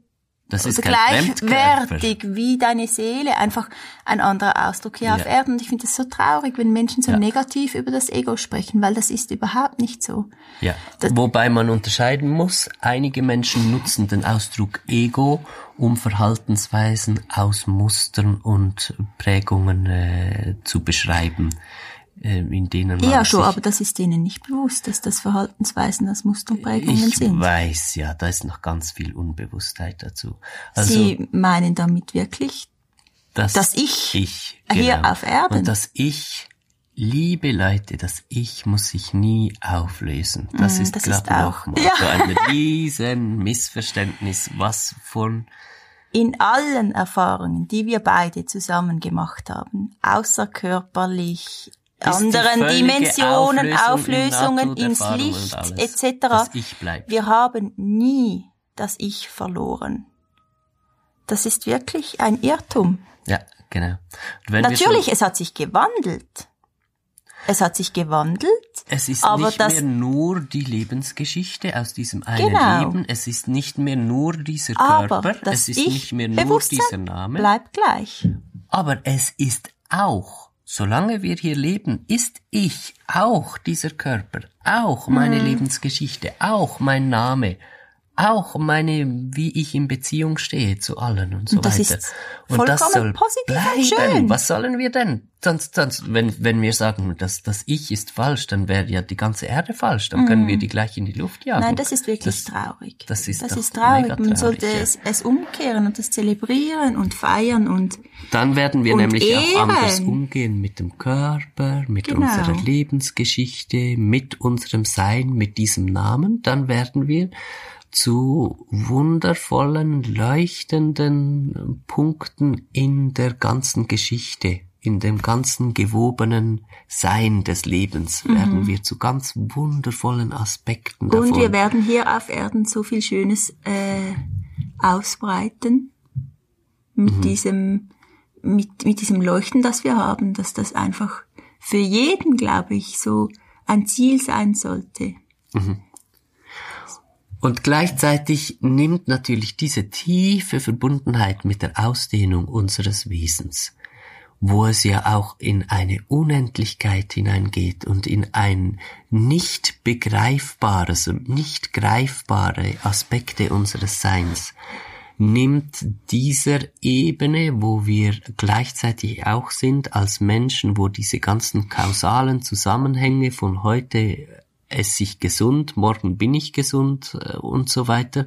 das ist gleichwertig wie deine Seele, einfach ein anderer Ausdruck hier ja. auf Erden. Und ich finde es so traurig, wenn Menschen so ja. negativ über das Ego sprechen, weil das ist überhaupt nicht so. Ja. Das Wobei man unterscheiden muss, einige Menschen nutzen den Ausdruck Ego, um Verhaltensweisen aus Mustern und Prägungen äh, zu beschreiben. Ähm, in denen man Ja, schon, aber das ist denen nicht bewusst, dass das Verhaltensweisen als Musterprägungen ich sind. Ich weiß, ja, da ist noch ganz viel Unbewusstheit dazu. Also, Sie meinen damit wirklich, dass, dass ich, ich hier genau, auf Erden und dass ich Liebe Leute, das Ich muss sich nie auflösen. Das mm, ist, glaube ich, auch mal ja. so ein riesen Missverständnis, was von in allen Erfahrungen, die wir beide zusammen gemacht haben, außerkörperlich, anderen Dimensionen, Auflösungen ins Licht etc. Wir haben nie das Ich verloren. Das ist wirklich ein Irrtum. Ja, genau. Natürlich, es hat sich gewandelt. Es hat sich gewandelt. Es ist nicht mehr nur die Lebensgeschichte aus diesem einen genau. Leben. Es ist nicht mehr nur dieser Körper. es ist nicht mehr nur dieser Name. Bleibt gleich. Aber es ist auch Solange wir hier leben, ist ich auch dieser Körper, auch meine mhm. Lebensgeschichte, auch mein Name, auch meine, wie ich in Beziehung stehe zu allen und so und das weiter. Ist und das soll bleiben. Schön. Was sollen wir denn? Sonst, sonst, wenn, wenn wir sagen, dass das Ich ist falsch, dann wäre ja die ganze Erde falsch. Dann können wir mhm. die gleich in die Luft jagen. Nein, das ist wirklich das, traurig. Das ist, das ist traurig. Man traurig, sollte ja. es, es, umkehren und das zelebrieren und feiern und Dann werden wir nämlich ehren. auch anders umgehen mit dem Körper, mit genau. unserer Lebensgeschichte, mit unserem Sein, mit diesem Namen. Dann werden wir zu wundervollen, leuchtenden Punkten in der ganzen Geschichte, in dem ganzen gewobenen Sein des Lebens mhm. werden wir zu ganz wundervollen Aspekten davon. Und wir werden hier auf Erden so viel Schönes äh, ausbreiten mit mhm. diesem mit, mit diesem Leuchten, das wir haben, dass das einfach für jeden, glaube ich, so ein Ziel sein sollte. Mhm. Und gleichzeitig nimmt natürlich diese tiefe Verbundenheit mit der Ausdehnung unseres Wesens, wo es ja auch in eine Unendlichkeit hineingeht und in ein nicht begreifbares und nicht greifbare Aspekte unseres Seins, nimmt dieser Ebene, wo wir gleichzeitig auch sind als Menschen, wo diese ganzen kausalen Zusammenhänge von heute esse ich gesund, morgen bin ich gesund äh, und so weiter.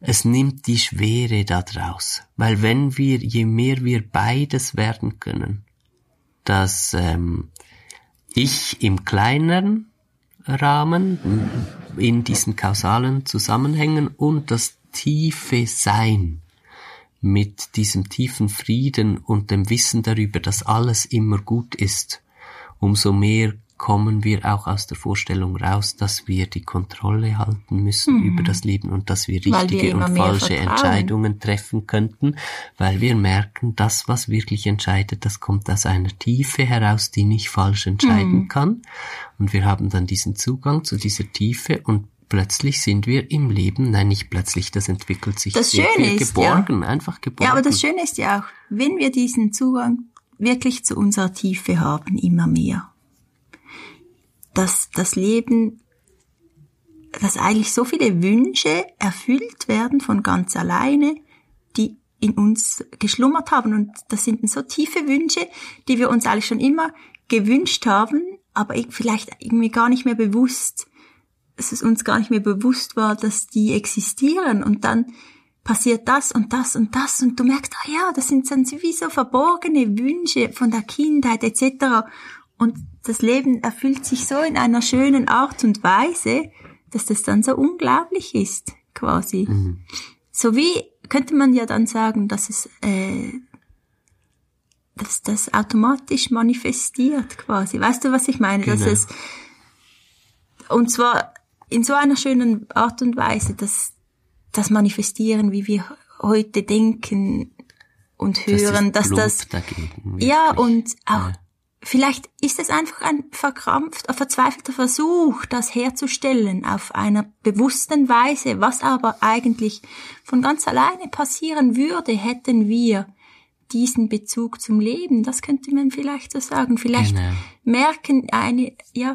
Es nimmt die Schwere da draus. Weil wenn wir, je mehr wir beides werden können, dass ähm, ich im kleineren Rahmen, in diesen kausalen Zusammenhängen und das tiefe Sein mit diesem tiefen Frieden und dem Wissen darüber, dass alles immer gut ist, umso mehr kommen wir auch aus der Vorstellung raus, dass wir die Kontrolle halten müssen mhm. über das Leben und dass wir richtige wir und falsche Entscheidungen treffen könnten, weil wir merken, das, was wirklich entscheidet, das kommt aus einer Tiefe heraus, die nicht falsch entscheiden mhm. kann. Und wir haben dann diesen Zugang zu dieser Tiefe und plötzlich sind wir im Leben, nein, nicht plötzlich, das entwickelt sich das Schöne ist, geborgen, ja. einfach geborgen. Ja, aber das Schöne ist ja auch, wenn wir diesen Zugang wirklich zu unserer Tiefe haben, immer mehr, dass das Leben, dass eigentlich so viele Wünsche erfüllt werden von ganz alleine, die in uns geschlummert haben. Und das sind so tiefe Wünsche, die wir uns eigentlich schon immer gewünscht haben, aber vielleicht irgendwie gar nicht mehr bewusst, dass es uns gar nicht mehr bewusst war, dass die existieren. Und dann passiert das und das und das und du merkst, ah ja, das sind dann wie so verborgene Wünsche von der Kindheit etc. Und das Leben erfüllt sich so in einer schönen Art und Weise, dass das dann so unglaublich ist, quasi. Mhm. So wie könnte man ja dann sagen, dass es äh, dass das automatisch manifestiert quasi. Weißt du, was ich meine? Genau. Dass es und zwar in so einer schönen Art und Weise, dass das manifestieren, wie wir heute denken und hören, das dass das dagegen, ja und auch ja. Vielleicht ist es einfach ein verkrampft, verzweifelter Versuch, das herzustellen auf einer bewussten Weise, was aber eigentlich von ganz alleine passieren würde, hätten wir diesen Bezug zum Leben. Das könnte man vielleicht so sagen. Vielleicht genau. merken eine, ja,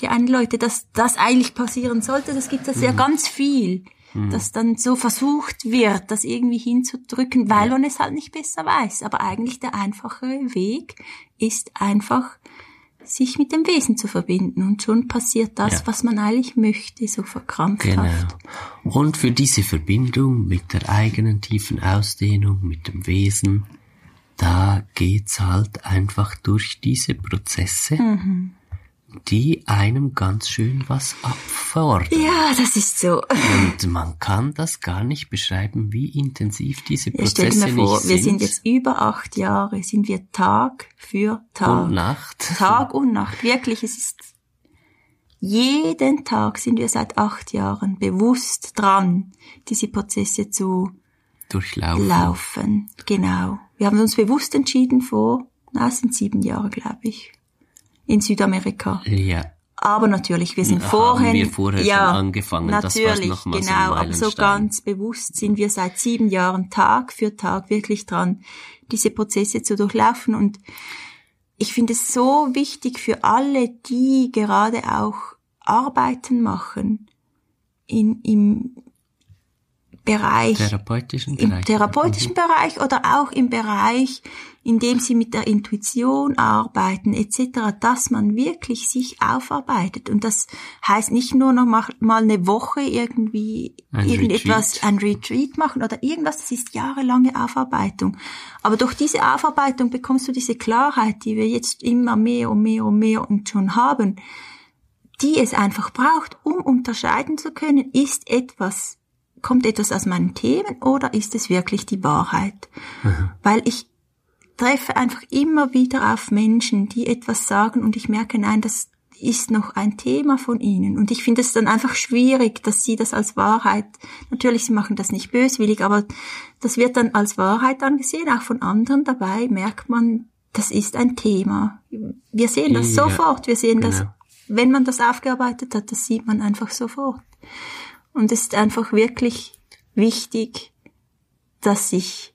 die einen Leute, dass das eigentlich passieren sollte. Das gibt es mhm. ja ganz viel mhm. dass dann so versucht wird, das irgendwie hinzudrücken, weil ja. man es halt nicht besser weiß. Aber eigentlich der einfachere Weg ist einfach, sich mit dem Wesen zu verbinden und schon passiert das, ja. was man eigentlich möchte, so verkrampfhaft. Genau. Und für diese Verbindung mit der eigenen tiefen Ausdehnung, mit dem Wesen, da geht's halt einfach durch diese Prozesse. Mhm die einem ganz schön was abfordern. Ja, das ist so. Und man kann das gar nicht beschreiben, wie intensiv diese Prozesse ja, stell dir mal vor, wir sind jetzt über acht Jahre, sind wir Tag für Tag. Und Nacht. Tag und Nacht. Wirklich, es ist jeden Tag sind wir seit acht Jahren bewusst dran, diese Prozesse zu durchlaufen. Laufen. Genau. Wir haben uns bewusst entschieden vor, na, es sind sieben Jahre, glaube ich in Südamerika. Ja. Aber natürlich, wir sind vorher, wir vorher ja, schon angefangen. Natürlich, das genau. Aber so ganz bewusst sind wir seit sieben Jahren Tag für Tag wirklich dran, diese Prozesse zu durchlaufen. Und ich finde es so wichtig für alle, die gerade auch Arbeiten machen in, im Bereich, therapeutischen im therapeutischen mhm. Bereich oder auch im Bereich, in dem sie mit der Intuition arbeiten etc., dass man wirklich sich aufarbeitet. Und das heißt nicht nur noch mal eine Woche irgendwie ein irgendetwas, Retreat. ein Retreat machen oder irgendwas, das ist jahrelange Aufarbeitung. Aber durch diese Aufarbeitung bekommst du diese Klarheit, die wir jetzt immer mehr und mehr und mehr und schon haben, die es einfach braucht, um unterscheiden zu können, ist etwas kommt etwas aus meinen Themen oder ist es wirklich die Wahrheit? Mhm. Weil ich treffe einfach immer wieder auf Menschen, die etwas sagen und ich merke, nein, das ist noch ein Thema von ihnen. Und ich finde es dann einfach schwierig, dass sie das als Wahrheit, natürlich, sie machen das nicht böswillig, aber das wird dann als Wahrheit angesehen, auch von anderen. Dabei merkt man, das ist ein Thema. Wir sehen das ja, sofort, wir sehen genau. das, wenn man das aufgearbeitet hat, das sieht man einfach sofort. Und es ist einfach wirklich wichtig, dass sich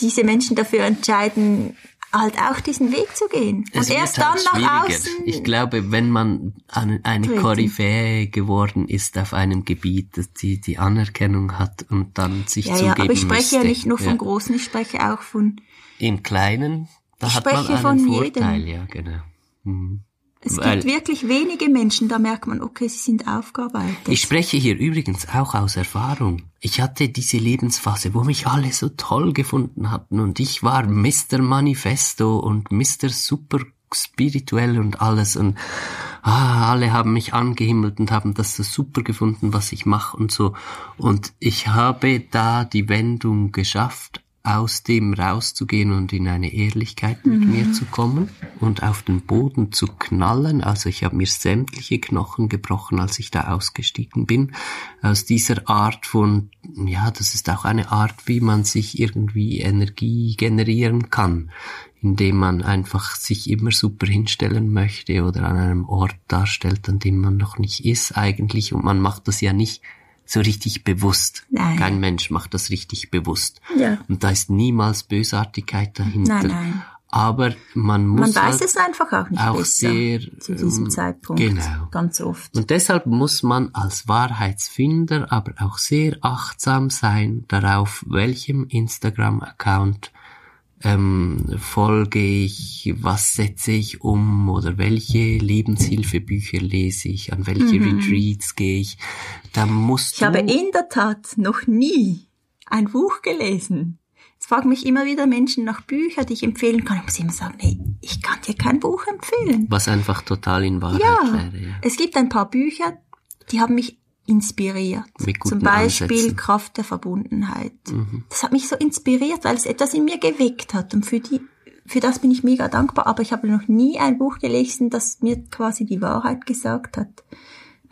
diese Menschen dafür entscheiden, halt auch diesen Weg zu gehen. Es und erst halt dann nach außen. Ich glaube, wenn man eine Koryphäe geworden ist auf einem Gebiet, dass die die Anerkennung hat und dann sich ja, zugeben Ja, aber ich spreche müsste. ja nicht nur von ja. Großen, ich spreche auch von... Im Kleinen, da ich hat man einen Vorteil, jedem. ja, genau. Mhm. Es gibt wirklich wenige Menschen, da merkt man, okay, sie sind aufgearbeitet. Ich spreche hier übrigens auch aus Erfahrung. Ich hatte diese Lebensphase, wo mich alle so toll gefunden hatten und ich war Mr. Manifesto und Mr. Super spirituell und alles und ah, alle haben mich angehimmelt und haben das so super gefunden, was ich mache und so. Und ich habe da die Wendung geschafft aus dem rauszugehen und in eine Ehrlichkeit mit mhm. mir zu kommen und auf den Boden zu knallen. Also ich habe mir sämtliche Knochen gebrochen, als ich da ausgestiegen bin. Aus dieser Art von, ja, das ist auch eine Art, wie man sich irgendwie Energie generieren kann, indem man einfach sich immer super hinstellen möchte oder an einem Ort darstellt, an dem man noch nicht ist eigentlich. Und man macht das ja nicht so richtig bewusst. Nein. Kein Mensch macht das richtig bewusst. Ja. Und da ist niemals Bösartigkeit dahinter. Nein, nein. Aber man muss. Man weiß halt es einfach auch nicht auch besser sehr, zu diesem ähm, Zeitpunkt. Genau. Ganz oft. Und deshalb muss man als Wahrheitsfinder aber auch sehr achtsam sein darauf, welchem Instagram-Account ähm, folge ich, was setze ich um oder welche Lebenshilfebücher lese ich, an welche mhm. Retreats gehe ich. Da musst ich habe in der Tat noch nie ein Buch gelesen. Es fragen mich immer wieder Menschen nach Büchern, die ich empfehlen kann. Ich muss immer sagen, nee, ich kann dir kein Buch empfehlen. Was einfach total in Wahrheit ja, wäre. Ja. Es gibt ein paar Bücher, die haben mich inspiriert. Zum Beispiel Ansätzen. Kraft der Verbundenheit. Mhm. Das hat mich so inspiriert, weil es etwas in mir geweckt hat. Und für die, für das bin ich mega dankbar. Aber ich habe noch nie ein Buch gelesen, das mir quasi die Wahrheit gesagt hat.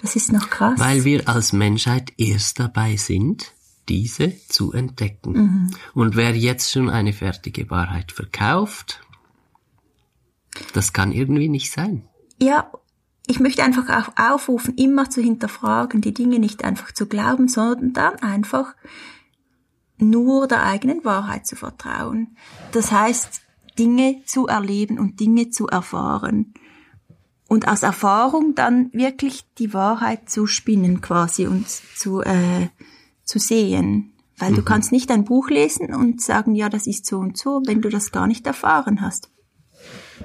Das ist noch krass. Weil wir als Menschheit erst dabei sind, diese zu entdecken. Mhm. Und wer jetzt schon eine fertige Wahrheit verkauft, das kann irgendwie nicht sein. Ja, ich möchte einfach auch aufrufen, immer zu hinterfragen, die Dinge nicht einfach zu glauben, sondern dann einfach nur der eigenen Wahrheit zu vertrauen. Das heißt, Dinge zu erleben und Dinge zu erfahren. Und aus Erfahrung dann wirklich die Wahrheit zu spinnen quasi und zu, äh, zu sehen. Weil mhm. du kannst nicht ein Buch lesen und sagen, ja, das ist so und so, wenn du das gar nicht erfahren hast.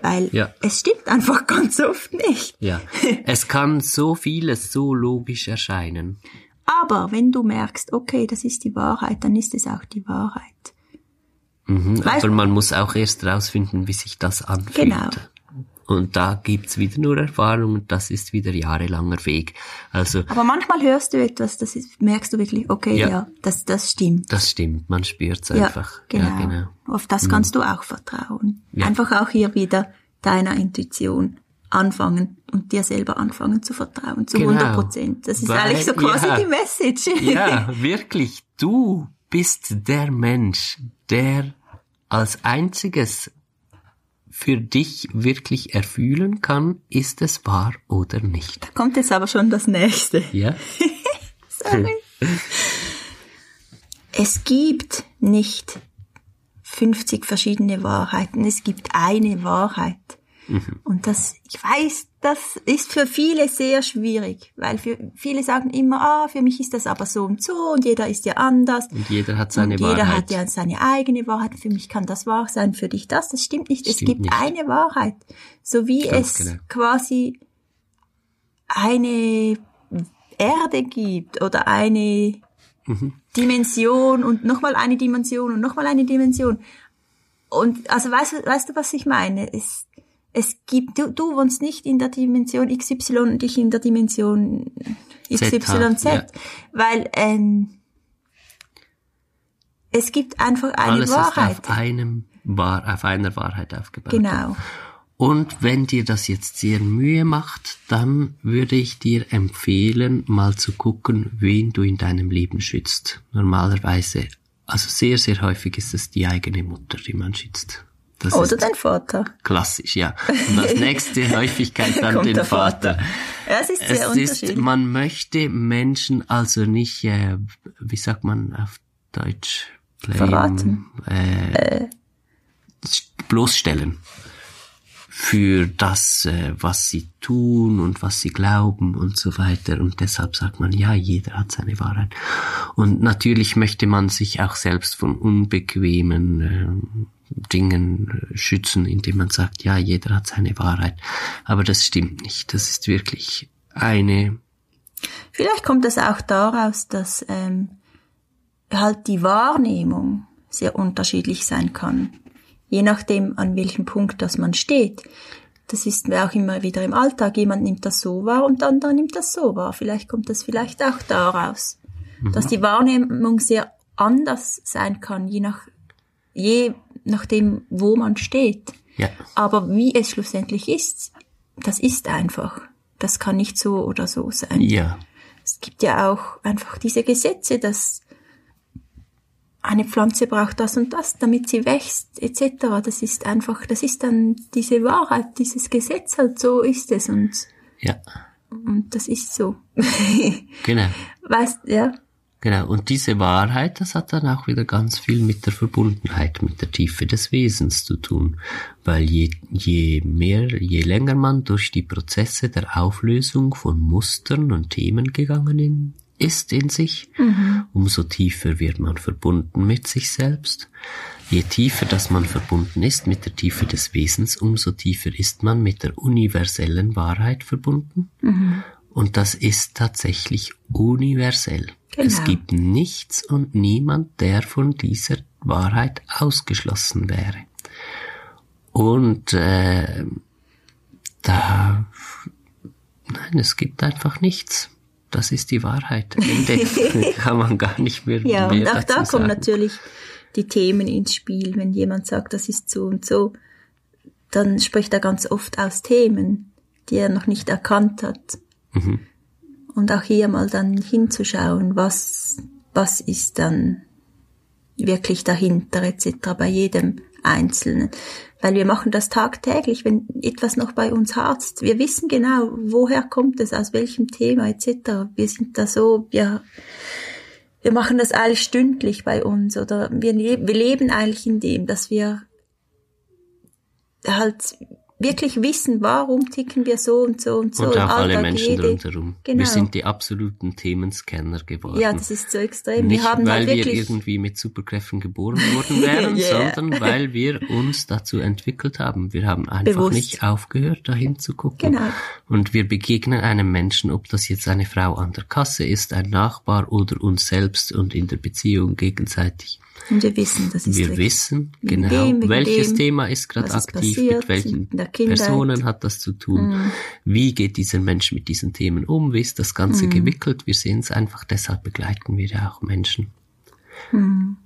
Weil ja. es stimmt einfach ganz oft nicht. Ja. Es kann so vieles so logisch erscheinen. Aber wenn du merkst, okay, das ist die Wahrheit, dann ist es auch die Wahrheit. Mhm, aber man muss auch erst rausfinden, wie sich das anfühlt. Genau. Und da gibt's wieder nur Erfahrung das ist wieder jahrelanger Weg. Also. Aber manchmal hörst du etwas, das ist, merkst du wirklich, okay, ja, ja das, das stimmt. Das stimmt, man spürt's einfach. Ja, genau. Ja, genau. Auf das kannst mhm. du auch vertrauen. Ja. Einfach auch hier wieder deiner Intuition anfangen und dir selber anfangen zu vertrauen, zu genau. 100 Prozent. Das ist Weil, eigentlich so quasi ja, die Message. Ja, wirklich. Du bist der Mensch, der als einziges für dich wirklich erfühlen kann, ist es wahr oder nicht. Da kommt jetzt aber schon das nächste. Ja. Sorry. es gibt nicht 50 verschiedene Wahrheiten. Es gibt eine Wahrheit. Mhm. Und das, ich weiß, das ist für viele sehr schwierig, weil für viele sagen immer, ah, für mich ist das aber so und so und jeder ist ja anders. Und jeder hat seine und Wahrheit. Jeder hat ja seine eigene Wahrheit. Für mich kann das wahr sein, für dich das. Das stimmt nicht. Stimmt es gibt nicht. eine Wahrheit. So wie Ganz es genau. quasi eine Erde gibt oder eine mhm. Dimension und nochmal eine Dimension und nochmal eine Dimension. Und also weißt, weißt du, was ich meine? Es, es gibt, du, du wohnst nicht in der Dimension XY und ich in der Dimension XYZ, ja. weil ähm, es gibt einfach eine Alles Wahrheit. Ist auf einem auf einer Wahrheit aufgebaut. Genau. Und wenn dir das jetzt sehr Mühe macht, dann würde ich dir empfehlen, mal zu gucken, wen du in deinem Leben schützt. Normalerweise, also sehr, sehr häufig ist es die eigene Mutter, die man schützt. Das Oder dein Vater. Klassisch, ja. Und als nächste Häufigkeit dann den Vater. Vater. Ja, es ist sehr es unterschiedlich. Ist, man möchte Menschen also nicht, äh, wie sagt man auf Deutsch? Blame, Verraten. Äh, äh. Bloßstellen für das, äh, was sie tun und was sie glauben und so weiter. Und deshalb sagt man, ja, jeder hat seine Wahrheit. Und natürlich möchte man sich auch selbst von unbequemen äh, Dingen schützen, indem man sagt, ja, jeder hat seine Wahrheit. Aber das stimmt nicht. Das ist wirklich eine. Vielleicht kommt es auch daraus, dass ähm, halt die Wahrnehmung sehr unterschiedlich sein kann je nachdem, an welchem Punkt das man steht. Das ist mir auch immer wieder im Alltag. Jemand nimmt das so wahr und der andere nimmt das so wahr. Vielleicht kommt das vielleicht auch daraus, mhm. dass die Wahrnehmung sehr anders sein kann, je nach je nachdem, wo man steht. Ja. Aber wie es schlussendlich ist, das ist einfach. Das kann nicht so oder so sein. Ja. Es gibt ja auch einfach diese Gesetze, dass eine Pflanze braucht das und das, damit sie wächst, etc. Das ist einfach, das ist dann diese Wahrheit, dieses Gesetz halt, so ist es und, Ja. und das ist so. Genau. weißt, ja. Genau, und diese Wahrheit, das hat dann auch wieder ganz viel mit der Verbundenheit, mit der Tiefe des Wesens zu tun. Weil je, je mehr, je länger man durch die Prozesse der Auflösung von Mustern und Themen gegangen in, ist in sich, umso tiefer wird man verbunden mit sich selbst. Je tiefer dass man verbunden ist mit der Tiefe des Wesens, umso tiefer ist man mit der universellen Wahrheit verbunden. Und das ist tatsächlich universell. Es Genau. gibt nichts und niemand, der von dieser Wahrheit ausgeschlossen wäre. Und äh, da, nein, es gibt einfach nichts. Das ist die Wahrheit. Ende. Kann man gar nicht mehr. Ja, mehr und auch da kommen sagen. natürlich die Themen ins Spiel. Wenn jemand sagt, das ist so und so, dann spricht er ganz oft aus Themen, die er noch nicht erkannt hat. Mhm. Und auch hier mal dann hinzuschauen, was, was ist dann wirklich dahinter etc. bei jedem Einzelnen. Weil wir machen das tagtäglich, wenn etwas noch bei uns harzt. Wir wissen genau, woher kommt es, aus welchem Thema etc. Wir sind da so, ja, wir machen das eigentlich stündlich bei uns oder wir, wir leben eigentlich in dem, dass wir halt wirklich wissen, warum ticken wir so und so und so. Und auch alle Menschen jede- rundherum. Genau. Wir sind die absoluten Themenscanner geworden. Ja, das ist so extrem. Nicht, wir haben weil wir irgendwie mit Superkräften geboren worden wären, Yeah. sondern weil wir uns dazu entwickelt haben. Wir haben einfach Bewusst. nicht aufgehört, dahin zu gucken. Genau. Und wir begegnen einem Menschen, ob das jetzt eine Frau an der Kasse ist, ein Nachbar oder uns selbst und in der Beziehung gegenseitig. Und wir wissen, das ist Wir richtig. wissen genau, dem, welches dem, Thema ist gerade ist aktiv, passiert mit welchen. Mhm. Personen hat das zu tun, wie geht dieser Mensch mit diesen Themen um, wie ist das Ganze Mhm. gewickelt. Wir sehen es einfach, deshalb begleiten wir ja auch Menschen. Mhm.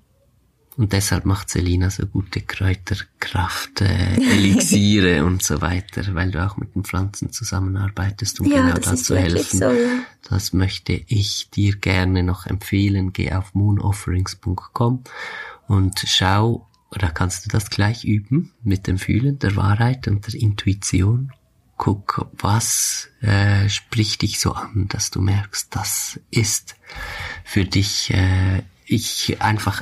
Und deshalb macht Selina so gute Kräuterkraft, äh, Elixiere und so weiter, weil du auch mit den Pflanzen zusammenarbeitest, um Ja, genau das da zu helfen. so, ja. Das möchte ich dir gerne noch empfehlen. Geh auf moonofferings.com und schau, oder kannst du das gleich üben mit dem Fühlen der Wahrheit und der Intuition. Guck, was äh, spricht dich so an, dass du merkst, das ist für dich, äh, ich einfach,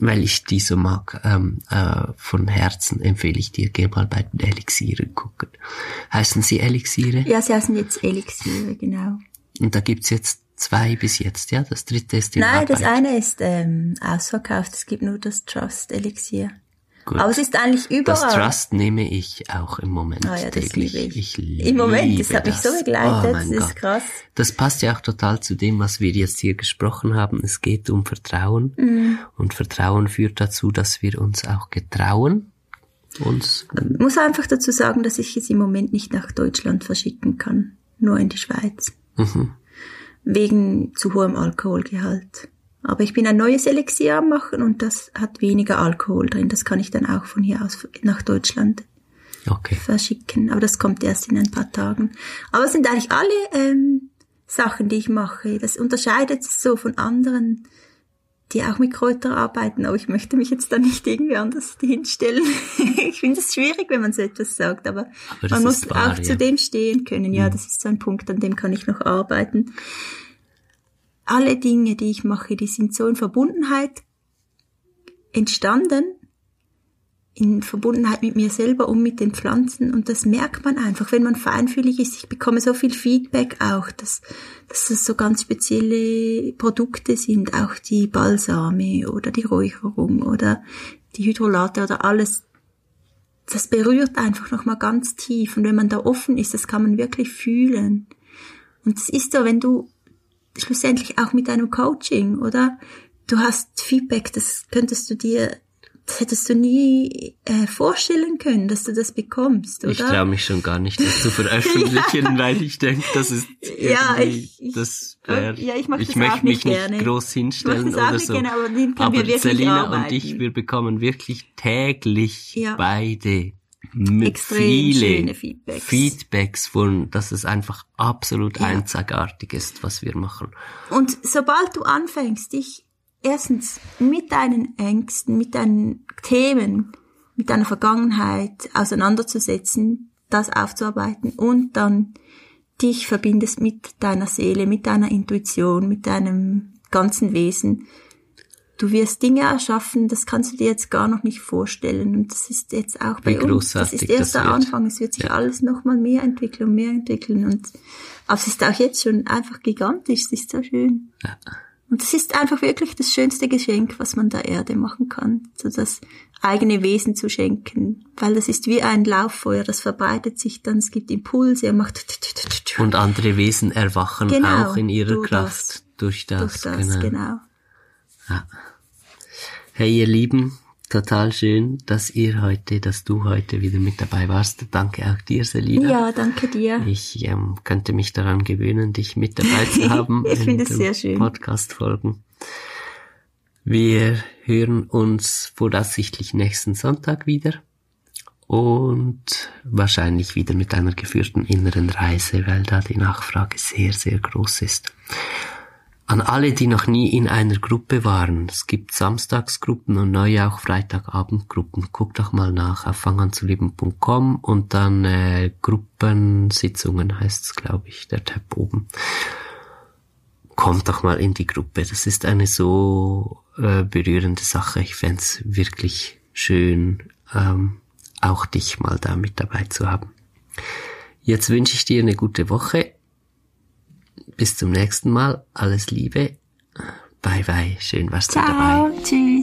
weil ich die so mag, ähm, äh, von Herzen empfehle ich dir, geh mal bei den Elixieren gucken. Heißen sie Elixiere? Ja, sie heißen jetzt Elixiere, genau. Und da gibt's jetzt zwei bis jetzt, ja? Das dritte ist in Nein, das Arbeit. eine ist ähm, ausverkauft. Es gibt nur das Trust Elixier. Gut. Aber es ist eigentlich überall. Das Trust nehme ich auch im Moment Ah ja, das täglich. liebe ich. liebe Im Moment, das hat mich so begleitet, Oh das ist Gott. krass. Das passt ja auch total zu dem, was wir jetzt hier gesprochen haben. Es geht um Vertrauen. Mhm. Und Vertrauen führt dazu, dass wir uns auch getrauen. Uns, Ich muss einfach dazu sagen, dass ich es im Moment nicht nach Deutschland verschicken kann. Nur in die Schweiz. mhm. Wegen zu hohem Alkoholgehalt. Aber ich bin ein neues Elixier am machen und das hat weniger Alkohol drin. Das kann ich dann auch von hier aus nach Deutschland okay. verschicken. Aber das kommt erst in ein paar Tagen. Aber es sind eigentlich alle ähm, Sachen, die ich mache. Das unterscheidet sich so von anderen, die auch mit Kräutern arbeiten. Aber ich möchte mich jetzt da nicht irgendwie anders hinstellen. ich finde es schwierig, wenn man so etwas sagt. Aber, Aber man muss wahr, auch ja. zu dem stehen können. Ja, das ist so ein Punkt, an dem kann ich noch arbeiten. Alle Dinge, die ich mache, die sind so in Verbundenheit entstanden, in Verbundenheit mit mir selber und mit den Pflanzen und das merkt man einfach, wenn man feinfühlig ist. Ich bekomme so viel Feedback auch, dass, dass das so ganz spezielle Produkte sind, auch die Balsame oder die Räucherung oder die Hydrolate oder alles. Das berührt einfach nochmal ganz tief und wenn man da offen ist, das kann man wirklich fühlen. Und es ist so, wenn du schlussendlich auch mit einem Coaching, oder? Du hast Feedback, das könntest du dir das hättest du nie äh, vorstellen können, dass du das bekommst, oder? Ich traue mich schon gar nicht, das zu veröffentlichen, ja. weil ich denke, das ist ja, ich, ich, das wär, ja, ich, ich möchte mich nicht gerne. groß hinstellen oder so. Gerne, aber aber Selina und ich, wir bekommen wirklich täglich ja. beide Extrem viele Feedbacks. Feedbacks von, dass es einfach absolut ja. einzigartig ist, was wir machen. Und sobald du anfängst, dich erstens mit deinen Ängsten, mit deinen Themen, mit deiner Vergangenheit auseinanderzusetzen, das aufzuarbeiten und dann dich verbindest mit deiner Seele, mit deiner Intuition, mit deinem ganzen Wesen, du wirst Dinge erschaffen, das kannst du dir jetzt gar noch nicht vorstellen. Und das ist jetzt auch bei uns. Das ist erst der Anfang. Es wird sich ja. alles noch mal mehr entwickeln und mehr entwickeln. Und aber es ist auch jetzt schon einfach gigantisch. Es ist so schön. Ja. Und es ist einfach wirklich das schönste Geschenk, was man der Erde machen kann. So das eigene Wesen zu schenken. Weil das ist wie ein Lauffeuer, das verbreitet sich dann, es gibt Impulse, er macht... Und andere Wesen erwachen genau, auch in ihrer Kraft das, durch das. Durch das genau. genau. Ja. Hey ihr Lieben, total schön, dass ihr heute, dass du heute wieder mit dabei warst. Danke auch dir, Selina. Ja, danke dir. Ich ähm, könnte mich daran gewöhnen, dich mit dabei zu haben. ich finde es sehr schön. Podcast-Folgen. Wir hören uns voraussichtlich nächsten Sonntag wieder und wahrscheinlich wieder mit einer geführten inneren Reise, weil da die Nachfrage sehr, sehr groß ist. An alle, die noch nie in einer Gruppe waren, es gibt Samstagsgruppen und neue auch Freitagabendgruppen. Guckt doch mal nach auf fanganzuleben.com und dann äh, Gruppensitzungen heißt es, glaube ich, der Tab oben. Kommt doch mal in die Gruppe. Das ist eine so äh, berührende Sache. Ich fände wirklich schön, ähm, auch dich mal da mit dabei zu haben. Jetzt wünsche ich dir eine gute Woche bis zum nächsten Mal. Alles Liebe. Bye bye. Schön warst Ciao. du dabei. Tschüss.